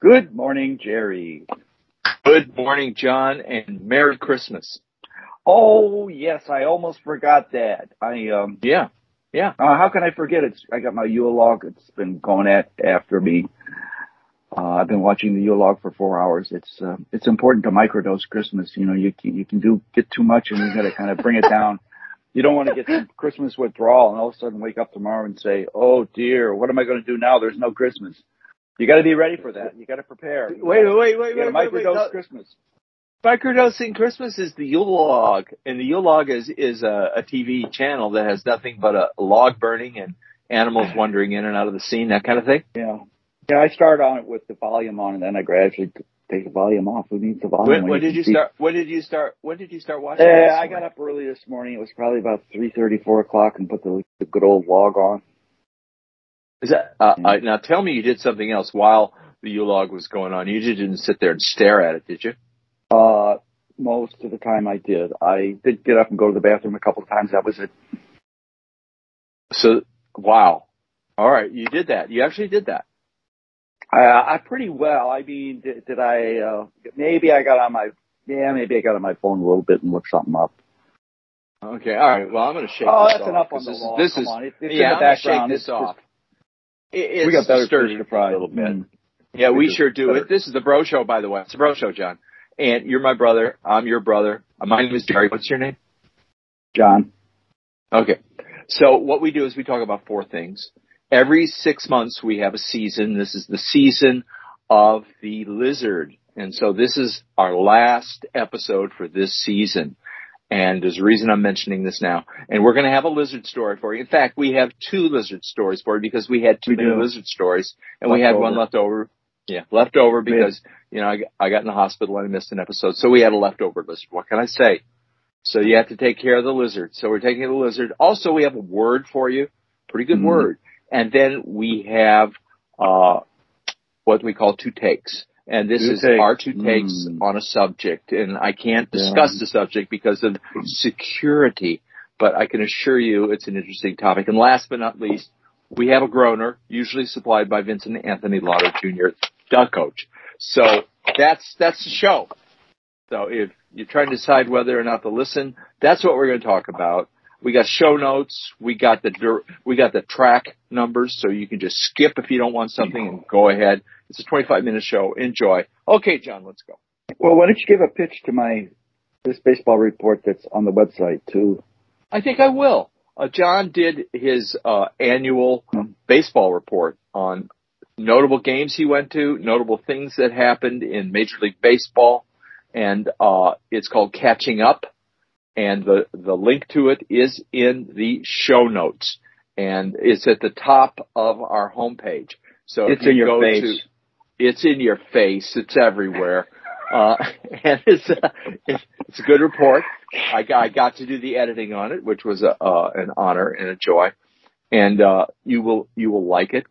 Good morning, Jerry. Good morning, Jon, and Merry Christmas. Oh yes, I almost forgot that. I um Yeah, yeah. uh, how can I forget? It's I got my Yule log. It's been going at after me. Uh, I've been watching the Yule log for four hours. It's uh, it's important to microdose Christmas. You know, you can, you can do get too much, and you got to kind of bring it down. You don't want to get some Christmas withdrawal and all of a sudden wake up tomorrow and say, "Oh dear, what am I going to do now? There's no Christmas." You got to be ready for that. You got to prepare. Wait, wait, wait, wait, to wait, wait. microdose Christmas. Microdosing Christmas is the Yule log, and the Yule log is is a, a TV channel that has nothing but a log burning and animals wandering in and out of the scene, that kind of thing. Yeah. Yeah, I start on it with the volume on and then I gradually take the volume off. Who needs the volume? When, when when did you see- start? When did you start? When did you start watching? Uh, I got up early this morning. It was probably about three thirty, four o'clock and put the, the good old log on. Is that uh, Yeah. uh, now? Tell me you did something else while the Yule log was going on. You just didn't sit there and stare at it, did you? Uh, most of the time I did. I did get up and go to the bathroom a couple of times. That was it. So, wow. All right, you did that. You actually did that. Uh, I pretty well. I mean, did, did I, uh, maybe I got on my, yeah, maybe I got on my phone a little bit and looked something up. Okay. All right. Well, I'm going to shake. oh, this that's off, enough on the this. Is, this Come is on. It, it's yeah. I'm shake this It's- off. It, it's we got better fish to fry. a little bit. Mm. Yeah, we We sure do. Better. It. This is the Bro Show, by the way. It's the Bro Show, Jon. And you're my brother. I'm your brother. Uh, My name is Jerry. What's your name? Jon. Okay. So what we do is we talk about four things. Every six months we have a season. This is the season of the lizard. And so this is our last episode for this season. And there's a reason I'm mentioning this now. And we're going to have a lizard story for you. In fact, we have two lizard stories for you because we had two We lizard stories and we had Left one left over. Yeah, left over because, you know, I, I got in the hospital and I missed an episode. So we had a leftover lizard. What can I say? So you have to take care of the lizard. So we're taking the lizard. Also, we have a word for you. Pretty good Mhm. word. And then we have, uh, what we call two takes. And this Two is takes. our two takes Mm. on a subject. And I can't discuss Yeah. the subject because of security, but I can assure you it's an interesting topic. And last but not least, we have a groaner, usually supplied by Vincent Anthony Lauder Jr., duck coach. So that's, that's the show. So if you're trying to decide whether or not to listen, that's what we're going to talk about. We got show notes. We got the we got the track numbers, so you can just skip if you don't want something and go ahead. It's a 25 minute show. Enjoy. Okay, Jon, let's go. Well, why don't you give a pitch to my this baseball report that's on the website too? I think I will. Uh, Jon did his uh, annual Hmm. baseball report on notable games he went to, notable things that happened in Major League Baseball, and uh, it's called Catching Up. And the the link to it is in the show notes, and it's at the top of our homepage. So It's you in your go face. to- it's in your face. It's everywhere. Uh, and it's a, it's, it's a good report. I got, I got to do the editing on it, which was a, uh, an honor and a joy. And, uh, you will, you will like it.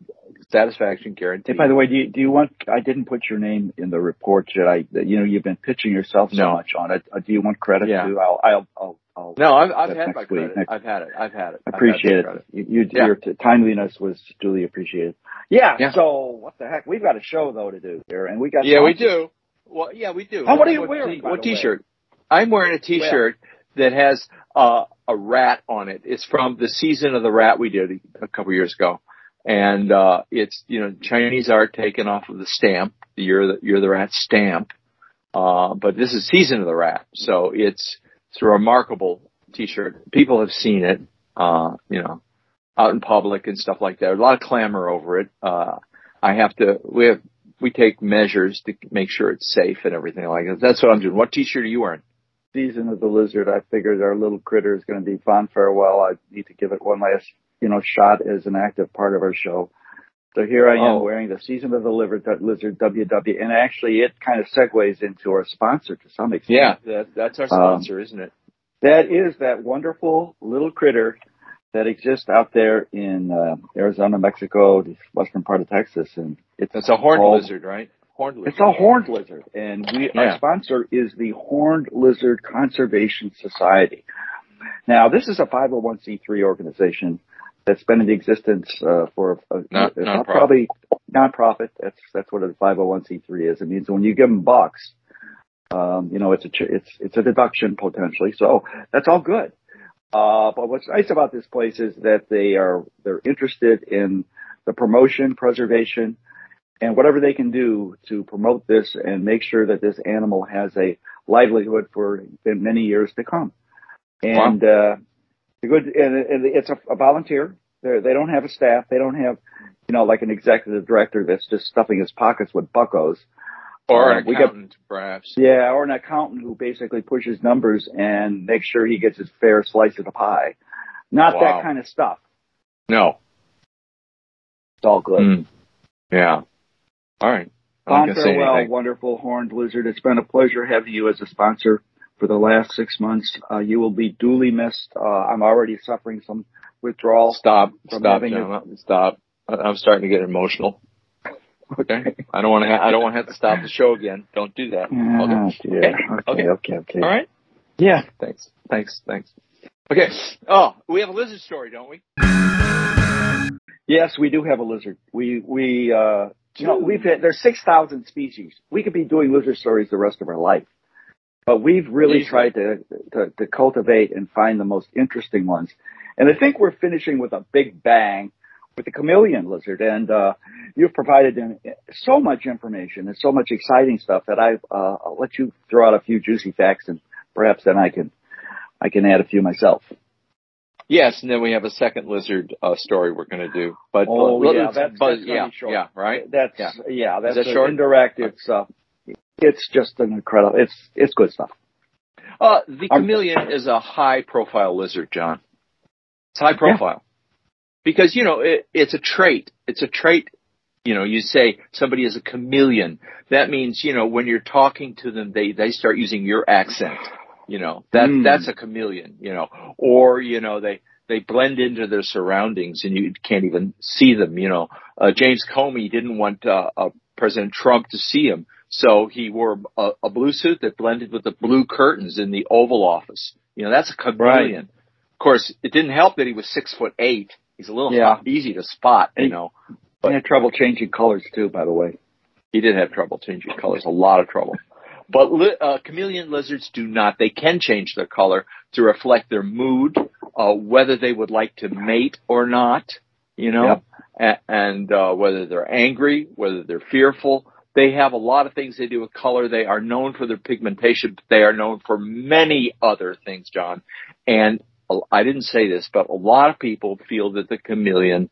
Satisfaction Hey, guaranteed. by the way, do you, do you want? I didn't put your name in the report. Should I? You know, you've been pitching yourself so No. much on it. Uh, do you want credit Yeah. too? I'll. I'll. I'll. I'll no, I've, I've had my week. credit. Next- I've had it. I've had it. I've had appreciate my it. You, you, Yeah. Your t- timeliness was duly appreciated. Yeah, Yeah. So what the heck? We've got a show though to do here, and we got. Yeah, we do. Well, yeah, we do. Oh, what are you What wearing, t- What t-shirt? I'm wearing a t-shirt that has uh, a rat on it. It's from the season of the rat we did a couple years ago, and uh, it's you know Chinese art taken off of the stamp, the you're the you're the rat stamp. Uh, but this is season of the rat, so it's it's a remarkable t-shirt. People have seen it, uh, you know, out in public and stuff like that. A lot of clamor over it. Uh, I have to. We have we take measures to make sure it's safe and everything like that. That's what I'm doing. What t-shirt are you wearing? Season of the lizard. I figured our little critter is going to be fond farewell. I need to give it one last, you know, shot as an active part of our show. So here I am Oh. wearing the season of the lizard, lizard WW, and actually it kind of segues into our sponsor to some extent. Yeah, that, that's our sponsor, isn't it? That is that wonderful little critter that exists out there in uh, Arizona, Mexico, the western part of Texas, and it's That's a horned called- lizard, right? Horned lizard. It's a horned lizard, and we Yeah. our sponsor is the Horned Lizard Conservation Society. Now, this is a 501c3 organization that's been in existence uh, for Not- uh, nonprofit. probably nonprofit. That's that's what a 501c3 is. It means when you give them bucks, um, you know, it's a it's it's a deduction potentially. So that's all good. Uh, but what's nice about this place is that they are they're interested in the promotion, preservation, and whatever they can do to promote this and make sure that this animal has a livelihood for many years to come. And uh, the good, and, and it's a, a volunteer. They're, they don't have a staff. They don't have, you know, like an executive director that's just stuffing his pockets with buckos. Or Uh, an we got- accountant, perhaps. Yeah, or an accountant who basically pushes numbers and makes sure he gets his fair slice of the pie. Not Wow. that kind of stuff. No. It's all good. Hmm. Yeah. All right. I'm Fond not gonna say farewell, wonderful horned lizard. It's been a pleasure having you as a sponsor for the last six months. Uh, you will be duly missed. Uh, I'm already suffering some withdrawal. Stop. Stop, Jon. Stop. I- I'm starting to get emotional. Okay. I don't want to. Ha- I don't want to have to stop the show again. Don't do that. Okay. dear. Okay. Okay, Okay. okay, okay. All right. Yeah. Thanks. Thanks. Thanks. Okay. Oh, we have a lizard story, don't we? Yes, we do have a lizard. We we uh, you know, we've had there's six thousand species. We could be doing lizard stories the rest of our life. But we've really tried to, to to cultivate and find the most interesting ones. And I think we're finishing with a big bang with the chameleon lizard. And uh you've provided so much information and so much exciting stuff that I uh I'll let you throw out a few juicy facts and perhaps then I can I can add a few myself. Yes, and then we have a second lizard uh, story we're going to do. But Oh, but- yeah, that's- but- that's yeah, short. yeah, right. That's Yeah. yeah, that's that short? indirect. It's uh, it's just an incredible. It's it's good stuff. Uh, the Um, chameleon is a high profile lizard, Jon. It's high profile. Because, you know, it, it's a trait. It's a trait. You know, you say somebody is a chameleon. That means, you know, when you're talking to them, they, they start using your accent. You know, that, Mm. that's a chameleon, you know, or, you know, they, they blend into their surroundings and you can't even see them, you know. Uh, James Comey didn't want, uh, uh, President Trump to see him. So he wore a, a blue suit that blended with the blue curtains in the Oval Office. You know, that's a chameleon. Of course, it didn't help that he was six foot eight. He's a little Yeah. easy to spot, you And- know. he had trouble changing colors too, by the way. He did have trouble changing colors, a lot of trouble. But uh, chameleon lizards do not. They can change their color to reflect their mood, uh, whether they would like to mate or not, you know, a- and uh, whether they're angry, whether they're fearful. They have a lot of things they do with color. They are known for their pigmentation, but they are known for many other things, Jon. And I didn't say this, but a lot of people feel that the chameleon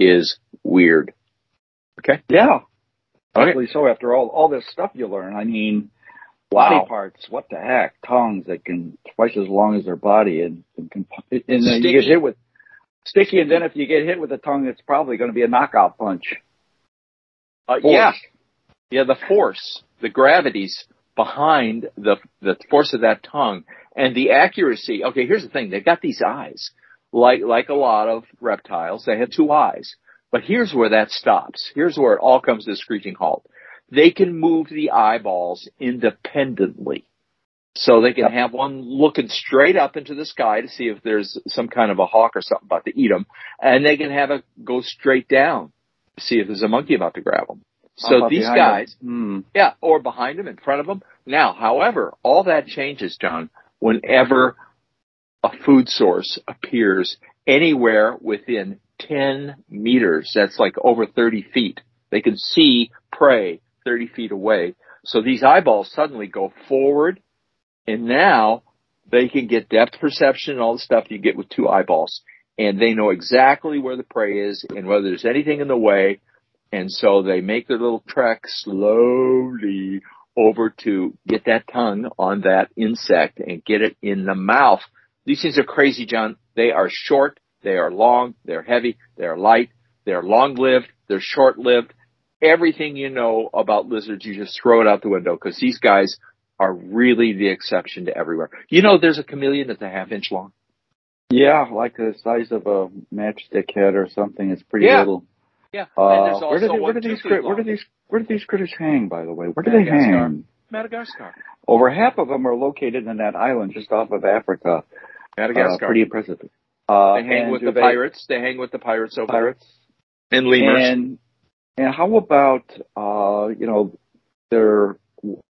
is weird. Okay. Yeah, Okay. so. After all all this stuff you learn, I mean, body Wow. parts. What the heck? Tongues that can twice as long as their body, and and, can, and then you Sticky. get hit with sticky, and then if you get hit with a tongue, it's probably going to be a knockout punch. Uh, yeah, yeah. The force, the gravity's behind the the force of that tongue and the accuracy. Okay, here's the thing: they've got these eyes, like like a lot of reptiles. They have two eyes, but here's where that stops. Here's where it all comes to a screeching halt. They can move the eyeballs independently. So they can have one looking straight up into the sky to see if there's some kind of a hawk or something about to eat them, and they can have it go straight down to see if there's a monkey about to grab them. So these guys? Hmm. yeah, or behind them, in front of them. Now, however, all that changes, Jon, whenever a food source appears anywhere within 10 meters. That's like over 30 feet. They can see prey 30 feet away. So these eyeballs suddenly go forward and now they can get depth perception and all the stuff you get with two eyeballs. And they know exactly where the prey is and whether there's anything in the way. And so they make their little trek slowly over to get that tongue on that insect and get it in the mouth. These things are crazy, Jon. They are short, they are long, they're heavy, they're light, they're long lived, they're short lived. Everything you know about lizards, you just throw it out the window because these guys are really the exception to everywhere. You know, there's a chameleon that's a half inch long. Yeah, like the size of a matchstick head or something. It's pretty Yeah. little. Yeah. Uh, and where do they, where do these feet where do these where do these critters hang? By the way, where do they Madagascar. hang? Madagascar. Over half of them are located in that island just off of Africa. Madagascar. Uh, pretty impressive. Uh, they hang with the they, pirates. They hang with the pirates over pirates and lemurs. And and how about uh, you know they're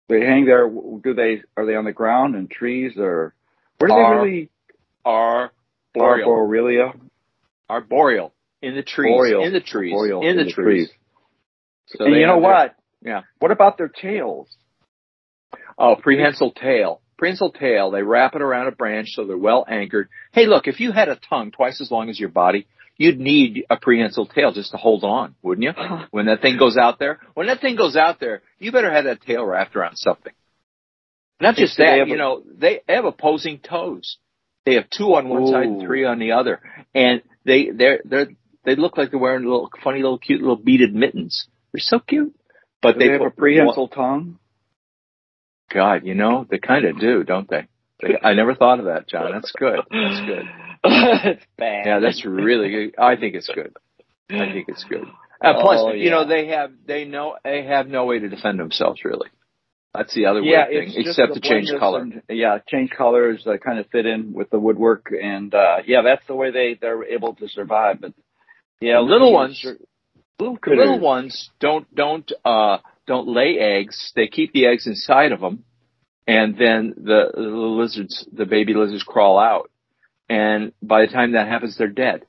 they hang there? Do they are they on the ground in trees or where do Are- they really are Arboreal. Arboreal. Arboreal. In the trees. Boreal. In the trees. Arboreal in the trees. So and you know have their- what? Yeah. What about their tails? Oh, prehensile tail. Prehensile tail. They wrap it around a branch so they're well anchored. Hey, look, if you had a tongue twice as long as your body, you'd need a prehensile tail just to hold on, wouldn't you? When that thing goes out there, when that thing goes out there, you better have that tail wrapped around something. Not just that, you know, they have opposing toes. They have two on one side and three on the other, and they they're they're they look like they're wearing little funny little cute little beaded mittens. They're so cute, but Do they, have put a prehensile tongue? God, you know, they kind of do, don't they? they? I never thought of that, Jon. That's good. That's good. it's bad. Yeah, that's really good. I think it's good. I think it's good. Uh, plus, Oh, you know, they have they know they have no way to defend themselves really. That's the other yeah, weird thing, except to change color. and- yeah, change colors uh, kind of fit in with the woodwork, and uh yeah, that's the way they they're able to survive. But yeah, little ones- little little ones don't don't uh don't lay eggs. They keep the eggs inside of them, and then the, the lizards, the baby lizards, crawl out. And by the time that happens, they're dead.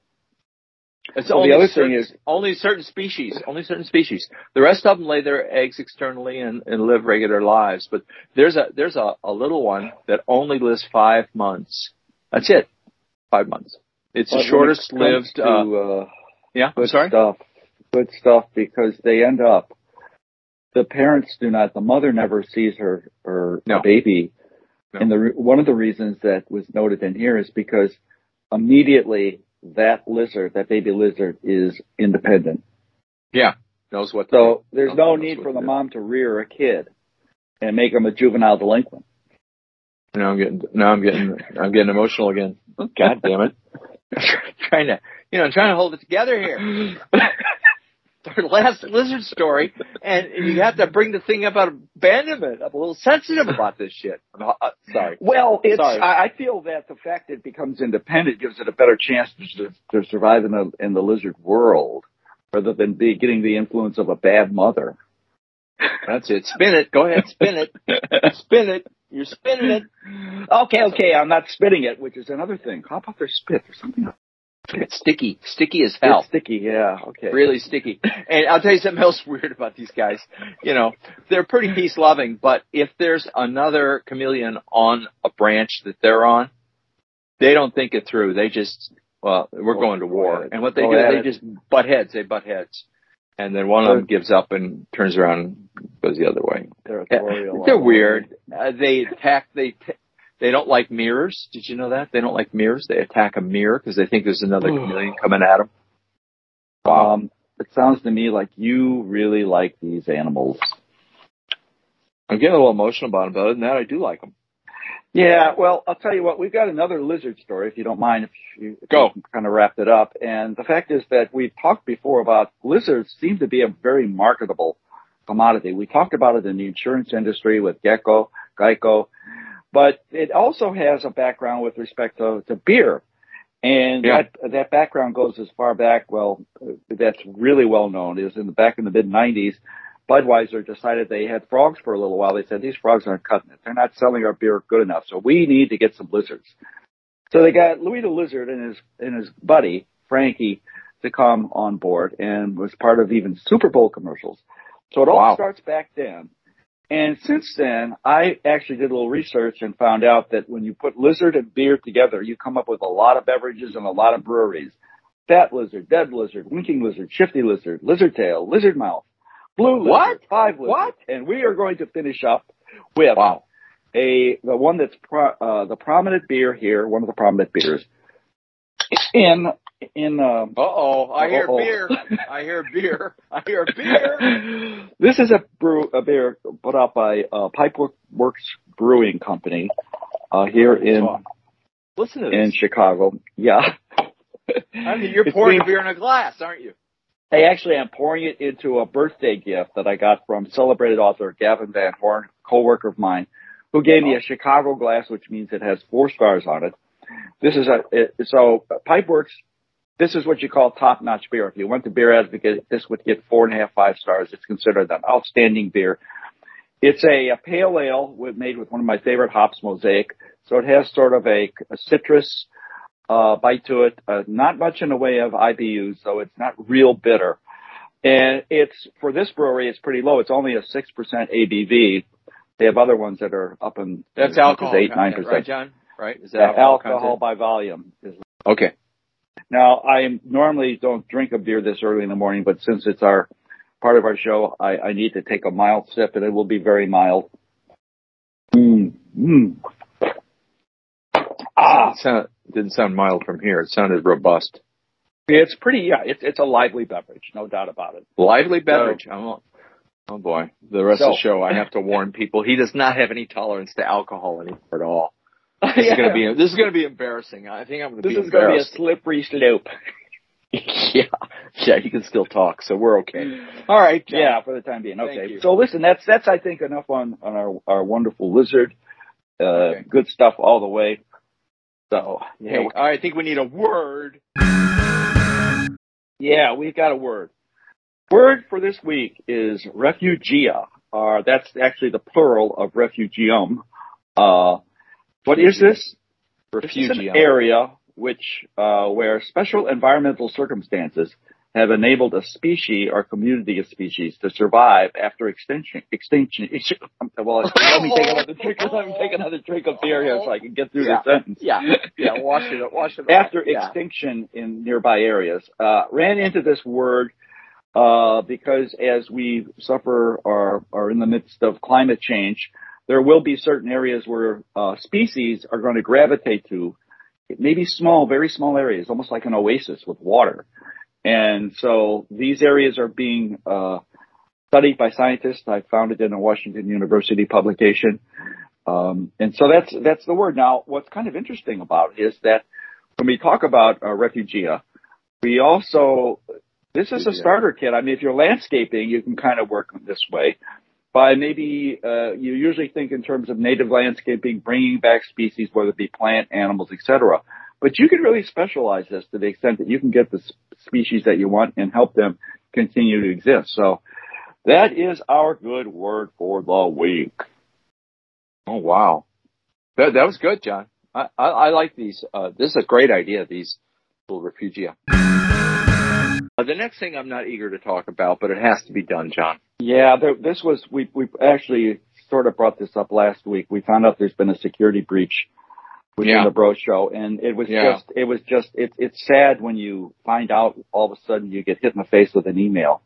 It's Well, the other certain, thing is- only certain species. Only certain species. The rest of them lay their eggs externally and, and live regular lives. But there's a there's a, a little one that only lives five months. That's it. Five months. It's But the when it shortest lived. to, Uh, uh, yeah. Good sorry. stuff. Good stuff because they end up. The parents do not. The mother never sees her her No. baby, No. and the one of the reasons that was noted in here is because immediately that lizard, that baby lizard, is independent. Yeah. Knows what. So do. there's no need for the do. mom to rear a kid and make him a juvenile delinquent. Now I'm getting now I'm getting I'm getting emotional again. God damn it! trying to you know trying to hold it together here. Our last lizard story, and you have to bring the thing up about abandonment. I'm a little sensitive about this shit. I'm, uh, sorry. Well, it's, Sorry. I, feel that the fact it becomes independent gives it a better chance to, to survive in the in the lizard world, rather than be getting the influence of a bad mother. That's it. Spin it. Go ahead. Spin it. Spin it. You're spinning it. okay, okay, I'm not spinning it, which is another thing. How about their spit? There's something It's sticky. Sticky as hell. It's sticky. Yeah. Okay. really sticky. And I'll tell you something else weird about these guys. You know, they're pretty peace loving, but if there's another chameleon on a branch that they're on, they don't think it through. They just, well, we're Go- going to war. ahead. And what they Go do, they just butt heads. They butt heads. And then one of them gives up and turns around and goes the other way. Territorial. They're weird. Uh, they attack, they, t- they don't like mirrors. Did you know that? They don't like mirrors. They attack a mirror because they think there's another chameleon coming at them. Um, it sounds to me like you really like these animals. I'm getting a little emotional about them, but other than that, I do like them. Yeah, well, I'll tell you what, we've got another lizard story, if you don't mind, if you, if Go. kind of wrapped it up. And the fact is that we've talked before about lizards seem to be a very marketable commodity. We talked about it in the insurance industry with Gecko, Geico, but it also has a background with respect to, to beer. And Yeah. that, that background goes as far back, well, that's really well known, is in the back in the mid 90s, Budweiser decided they had frogs for a little while. They said, these frogs aren't cutting it. They're not selling our beer good enough. So we need to get some lizards. So they got Louis the Lizard and his, and his buddy, Frankie, to come on board and was part of even Super Bowl commercials. So it all Wow. starts back then. And since then, I actually did a little research and found out that when you put lizard and beer together, you come up with a lot of beverages and a lot of breweries. Fat lizard, dead lizard, winking lizard, shifty lizard, lizard tail, lizard mouth, blue lizard, What? five lizard. What? And we are going to finish up with Wow. a the one that's pro, uh, the prominent beer here, one of the prominent beers in in um, Uh oh, I hear Uh-oh. beer. I hear beer. I hear beer. this is a brew a beer put out by uh, Pipeworks Brewing Company uh, here in Listen to in this. Chicago. Yeah, I mean, you're pouring beer in a glass, aren't you? I actually I'm pouring it into a birthday gift that I got from celebrated author Gavin Van Horn, co-worker of mine, who gave me a Chicago glass, which means it has four stars on it. This is a it, so Pipeworks. This is what you call top notch beer. If you went to Beer Advocate, this would get four and a half, five stars. It's considered an outstanding beer. It's a, a pale ale with, made with one of my favorite hops, Mosaic. So it has sort of a, a citrus uh, bite to it. Uh, not much in the way of IBUs, so it's not real bitter. And it's for this brewery, it's pretty low. It's only a six percent ABV. They have other ones that are up in that's alcohol, eight nine percent, right, Jon? Right? Is that yeah, alcohol, alcohol by volume? Is, okay. Now, I normally don't drink a beer this early in the morning, but since it's our part of our show, I, I need to take a mild sip, and it will be very mild. Mm, mm. Ah, it sound, didn't sound mild from here. It sounded robust. It's pretty, yeah. It's it's a lively beverage, no doubt about it. Lively beverage. So, oh, boy, the rest so, of the show, I have to warn people. He does not have any tolerance to alcohol anymore at all. This yeah. is gonna be this is gonna be embarrassing. I think I'm gonna this be. This is gonna be a slippery slope. yeah, yeah, he can still talk, so we're okay. All right, Jon. yeah, for the time being. Okay, so listen, that's that's I think enough on on our our wonderful lizard. Uh, okay. Good stuff all the way. So, yeah, hey, I think we need a word. Yeah, we've got a word. Word for this week is refugia. Uh, that's actually the plural of refugium. Uh, what is this? Refugium. This is an area which, uh, where special environmental circumstances have enabled a species or community of species to survive after extinction. Extinction. Well, let me take another drink. Let me take another drink of beer here so I can get through yeah. the sentence. Yeah, yeah. Wash it. Wash it. After yeah. extinction in nearby areas, uh, ran into this word uh, because as we suffer or are in the midst of climate change, there will be certain areas where uh, species are going to gravitate to. Maybe small, very small areas, almost like an oasis with water and so these areas are being uh, studied by scientists. I found it in a Washington University publication. Um, and so that's that's the word. Now, what's kind of interesting about it is that when we talk about uh, refugia, we also this is a starter kit. I mean, if you're landscaping, you can kind of work this way. By maybe uh, you usually think in terms of native landscaping, bringing back species, whether it be plant, animals, etc. But you can really specialize this to the extent that you can get the species that you want and help them continue to exist. So that is our good word for the week. Oh wow, that that was good, Jon. I I, I like these. Uh, this is a great idea. These little refugia. Uh, the next thing I'm not eager to talk about, but it has to be done, Jon. Yeah, there, this was we we actually sort of brought this up last week. We found out there's been a security breach within yeah. the Bro Show, and it was yeah. just it was just it, it's sad when you find out all of a sudden you get hit in the face with an email,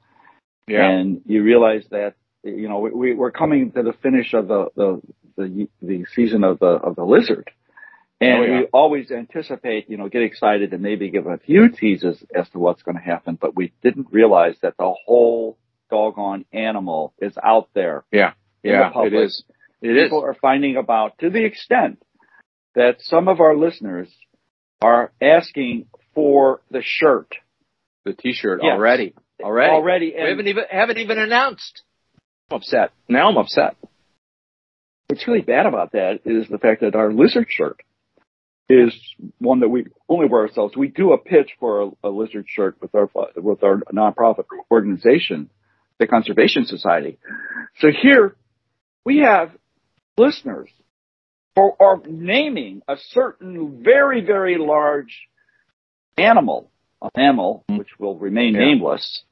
yeah. and you realize that you know we, we're coming to the finish of the the the, the season of the of the lizard. And oh, yeah. we always anticipate, you know, get excited and maybe give a few teases as to what's going to happen, but we didn't realize that the whole doggone animal is out there. Yeah. Yeah, it is. It People is. are finding about to the extent that some of our listeners are asking for the shirt. The t-shirt yes. already. Already. Already. we haven't even, haven't even announced. I'm upset. Now I'm upset. What's really bad about that is the fact that our lizard shirt is one that we only wear ourselves. We do a pitch for a, a lizard shirt with our, with our nonprofit organization, the Conservation Society. So here we have listeners or, or naming a certain very, very large animal, a mammal, which will remain yeah. nameless.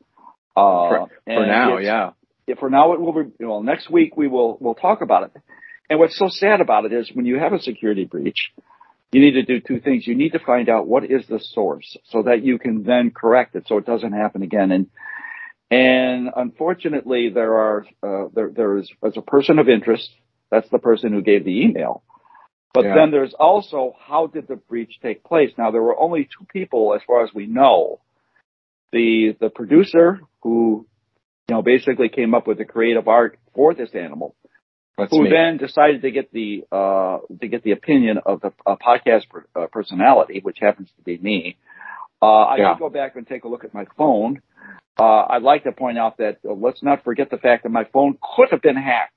Uh, for, for now, yeah. For now, it will be, well, next week we will, we'll talk about it. And what's so sad about it is when you have a security breach, you need to do two things. You need to find out what is the source so that you can then correct it so it doesn't happen again. And, and unfortunately, there are, uh, there, there is, as a person of interest, that's the person who gave the email. But yeah. then there's also how did the breach take place? Now there were only two people as far as we know. The the producer who you know basically came up with the creative art for this animal. That's who me. then decided to get the uh, to get the opinion of the uh, podcast per, uh, personality, which happens to be me. Uh, I yeah. did go back and take a look at my phone. Uh, I'd like to point out that uh, let's not forget the fact that my phone could have been hacked.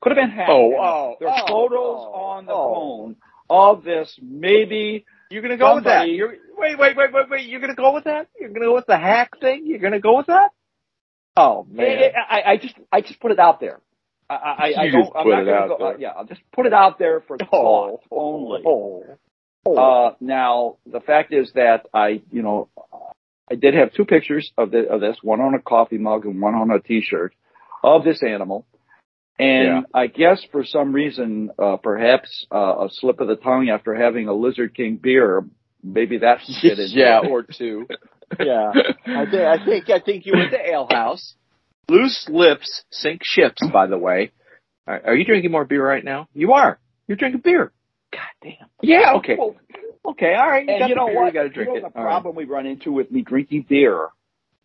Could have been hacked. Oh, oh, There's oh, photos oh, on the oh. phone of this maybe You're gonna go with that. You're wait, wait, wait, wait, wait. You're gonna go with that? You're gonna go with the hack thing? You're gonna go with that? Oh man. I, I, I just I just put it out there. I, I, I don't. I'm not it gonna go, uh, yeah, I'll just put it out there for Oh. thought only. Oh. Uh, now the fact is that I, you know, I did have two pictures of the of this, one on a coffee mug and one on a T-shirt of this animal. And Yeah. I guess for some reason, uh, perhaps uh, a slip of the tongue after having a Lizard King beer, maybe that fit into yeah, or two. Yeah. I think I think I think you were at the ale house. Loose lips sink ships, oh. by the way. Are, you drinking more beer right now? You are. You're drinking beer. God damn. Yeah. Okay. well, Okay, all right. You and got you know beer, what? You gotta drink you know it. the All right. problem we run into with me drinking beer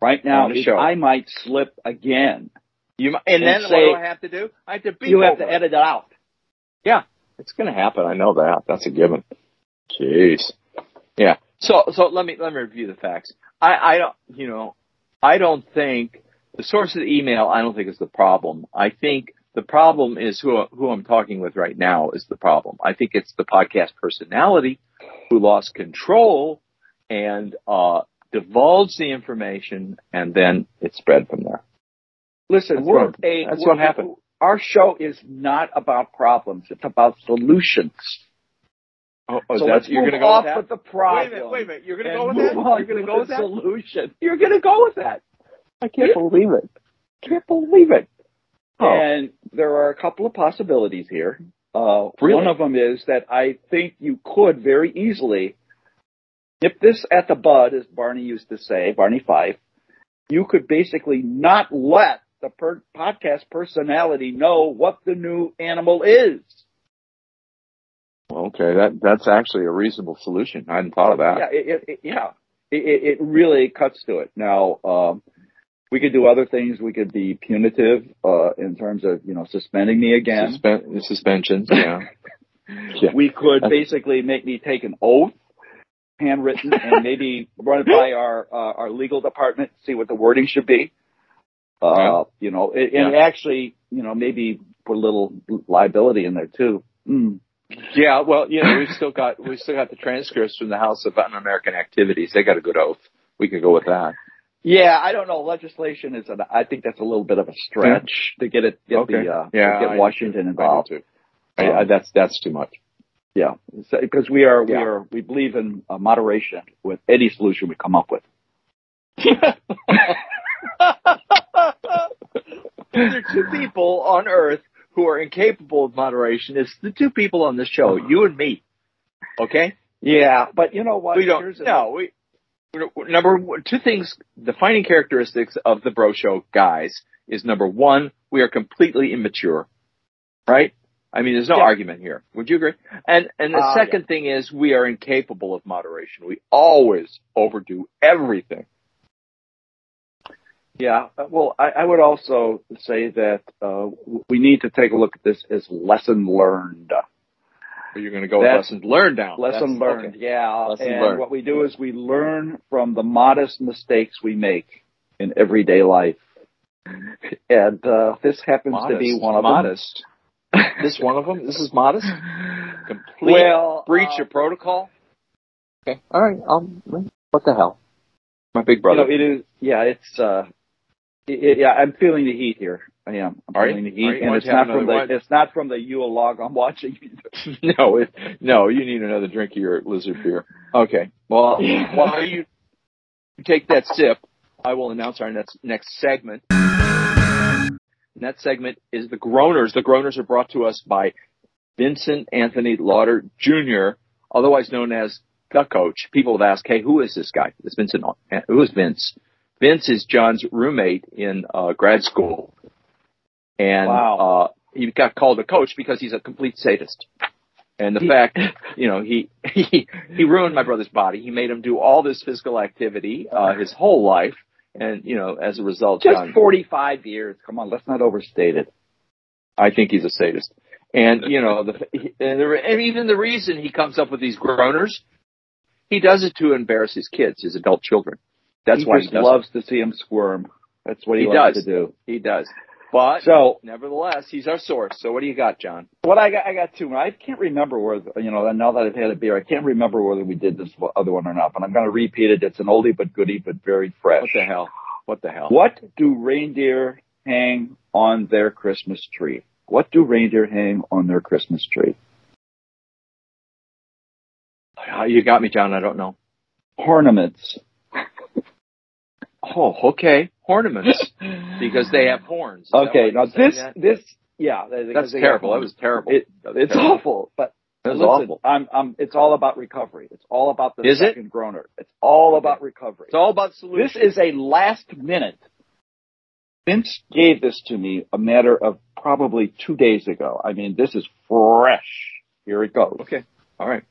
right now is show. I might slip again. You mi- and, And then say- what do I have to do? I have to beep You have to edit it out. Yeah, it's going to happen. I know that. That's a given. Jeez. Yeah. So so let me let me review the facts. I I don't you know I don't think the source of the email I don't think is the problem. I think the problem is who who I'm talking with right now is the problem. I think it's the podcast personality who lost control and uh divulged the information and then it spread from there. Listen, That's we're what- a, that's we're- what happened. Our show is not about problems; it's about solutions. Oh, oh so that's let's you're move going to go off with that? with the problem. Wait a minute, wait a minute. You're going to and go with move that? on You're going to to go with the that? solution. You're going to go with that. I can't believe it. Can't believe it. Oh. And there are a couple of possibilities here. Uh, Really? One of them is that I think you could very easily nip this at the bud, as Barney used to say, Barney Fife. You could basically not let the per- podcast personality know what the new animal is. Okay, that that's actually a reasonable solution. I hadn't thought of that. Yeah, it, it, it- yeah, it, it it really cuts to it. Now, um, we could do other things. We could be punitive uh, in terms of you know suspending me again. Suspen- suspensions, yeah. yeah. We could basically make me take an oath, handwritten, and maybe run it by our uh, our legal department, see what the wording should be. Uh, Yeah. You know, and, and actually, you know, maybe put a little liability in there too. Mm. Yeah, well, you know, we've still got we've still got the transcripts from the House of Un-American Activities. They got a good oath. We could go with that. Yeah, I don't know. Legislation is, an, I think that's a little bit of a stretch to get it, get Okay. the, uh, Yeah, get I- Washington involved. I do too. I, I, that's that's too much. Yeah, because we are, we Yeah. are, we believe in uh, moderation with any solution we come up with. there are two people on Earth who are incapable of moderation. It's the two people on this show, you and me. Okay? Yeah, but you know what? we don't. Here's No, we. Number two things. Defining characteristics of the Bro Show guys is number one, we are completely immature, right? I mean, there's no Yeah. argument here. Would you agree? And and the Uh, second thing is we are incapable of moderation. We always overdo everything. Yeah, uh, well, I, I would also say that uh, we need to take a look at this as lesson learned. Or you're going to go with That's- lessons learned now. Lesson That's- learned, okay. yeah. Lesson and learned. what we do is we learn from the modest mistakes we make in everyday life. And uh, this happens to be one of modest. this one of them. This is modest. Complete Well, breach uh, of protocol. Okay. All right. Um. What the hell? My big You brother. know, it is. Yeah, it's. uh it, it- Yeah, I'm feeling the heat here. I am. I'm Are you? feeling the Are heat, you? and it's don't you have not from the. It's not from the Yule log I'm watching. no, it, no. You need another drink of your lizard beer. Okay. Well, while you take that sip, I will announce our next next segment. And that segment is the Groaners. The Groaners are brought to us by Vincent Anthony Lauder Jr., otherwise known as the coach. People have asked, hey, who is this guy? It's Vincent. Who is Vince? Vince is Jon's roommate in uh, grad school. And Wow. uh, he got called a coach because he's a complete sadist. And the fact, you know, he, he, he ruined my brother's body. He made him do all this physical activity, uh, his whole life. And, you know, as a result, Just Jon, 45 years. Come on, let's not overstate it. I think he's a sadist. And, you know, the, and, the, and even the reason he comes up with these groaners, he does it to embarrass his kids, his adult children. That's he why he loves to see him squirm. That's what he, He loves does. to do. He does. But So nevertheless, he's our source. So what do you got, Jon? what I got, I got two. I can't remember whether you know. Now that I've had a beer, I can't remember whether we did this other one or not. But I'm going to repeat it. It's an oldie but goodie, but very fresh. What the hell? What the hell? What do reindeer hang on their Christmas tree? What do reindeer hang on their Christmas tree? Uh, You got me, Jon. I don't know. Ornaments. Oh, okay. Ornaments because they have horns. Is Okay, now this, that? this, yeah, that's terrible. That was terrible. It, That was it's terrible. awful, but That was listen, awful. I'm, I'm, it's all about recovery. It's all about the Is it? second groaner. It's all Okay. about recovery. It's all about solution. This is a last minute. Vince gave this to me a matter of probably two days ago. I mean, this is fresh. Here it goes. okay. All right.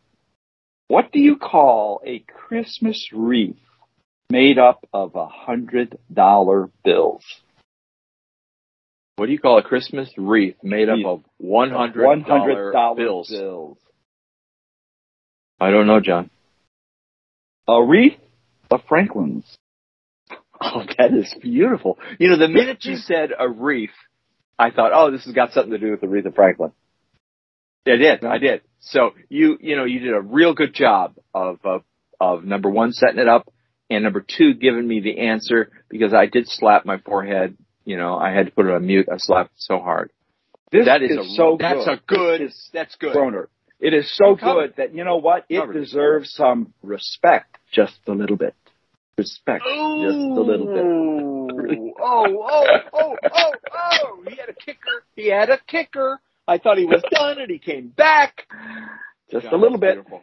What do you call a Christmas wreath made up of a hundred dollar bills? What do you call a Christmas wreath made up of one hundred dollar bills? bills. I don't know, Jon. A wreath of Franklin's. Oh, that is beautiful. You know, the minute you said a wreath, I thought, oh, this has got something to do with the wreath of Franklin. I did. I did. So you, you know, you did a real good job of, of, of number one, setting it up and number two, giving me the answer because I did slap my forehead. You know, I had to put it on mute. I slapped so hard. This that is, a, so that's good. a good, is that's good. Groaner. It is so Covered. good that you know what? It Covered. deserves some respect, just a little bit. Respect, just a little bit. Ooh. Oh, oh, oh, oh, oh! He had a kicker. He had a kicker. I thought he was done, and he came back. Just God, a little bit. beautiful.